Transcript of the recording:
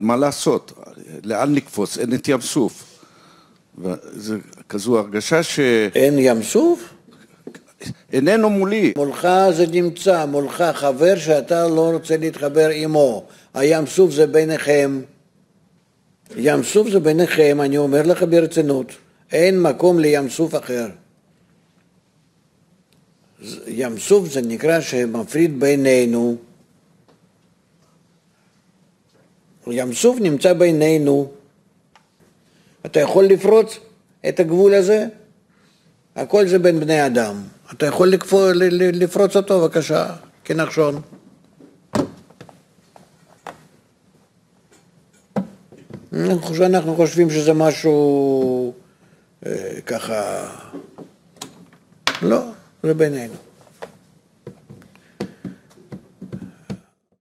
מה לעשות? לאן נקפוץ? אין את ים סוף. וזו כזו הרגשה ש... אין ים סוף? איננו מולי. מולך זה נמצא, מולך חבר שאתה לא רוצה להתחבר עמו. הים סוף זה ביניכם. ים סוף זה ביניכם, אני אומר לך ברצינות. אין מקום לים סוף אחר. ים סוף זה נקרא שמפריד בינינו. ים סוף נמצא בינינו. אתה יכול לפרוץ את הגבול הזה? הכל זה בין בני אדם. אתה יכול לקפוא, לפרוץ אותו, בבקשה, כנחשון. אנחנו חושבים שזה משהו אה, ככה... לא, זה בינינו.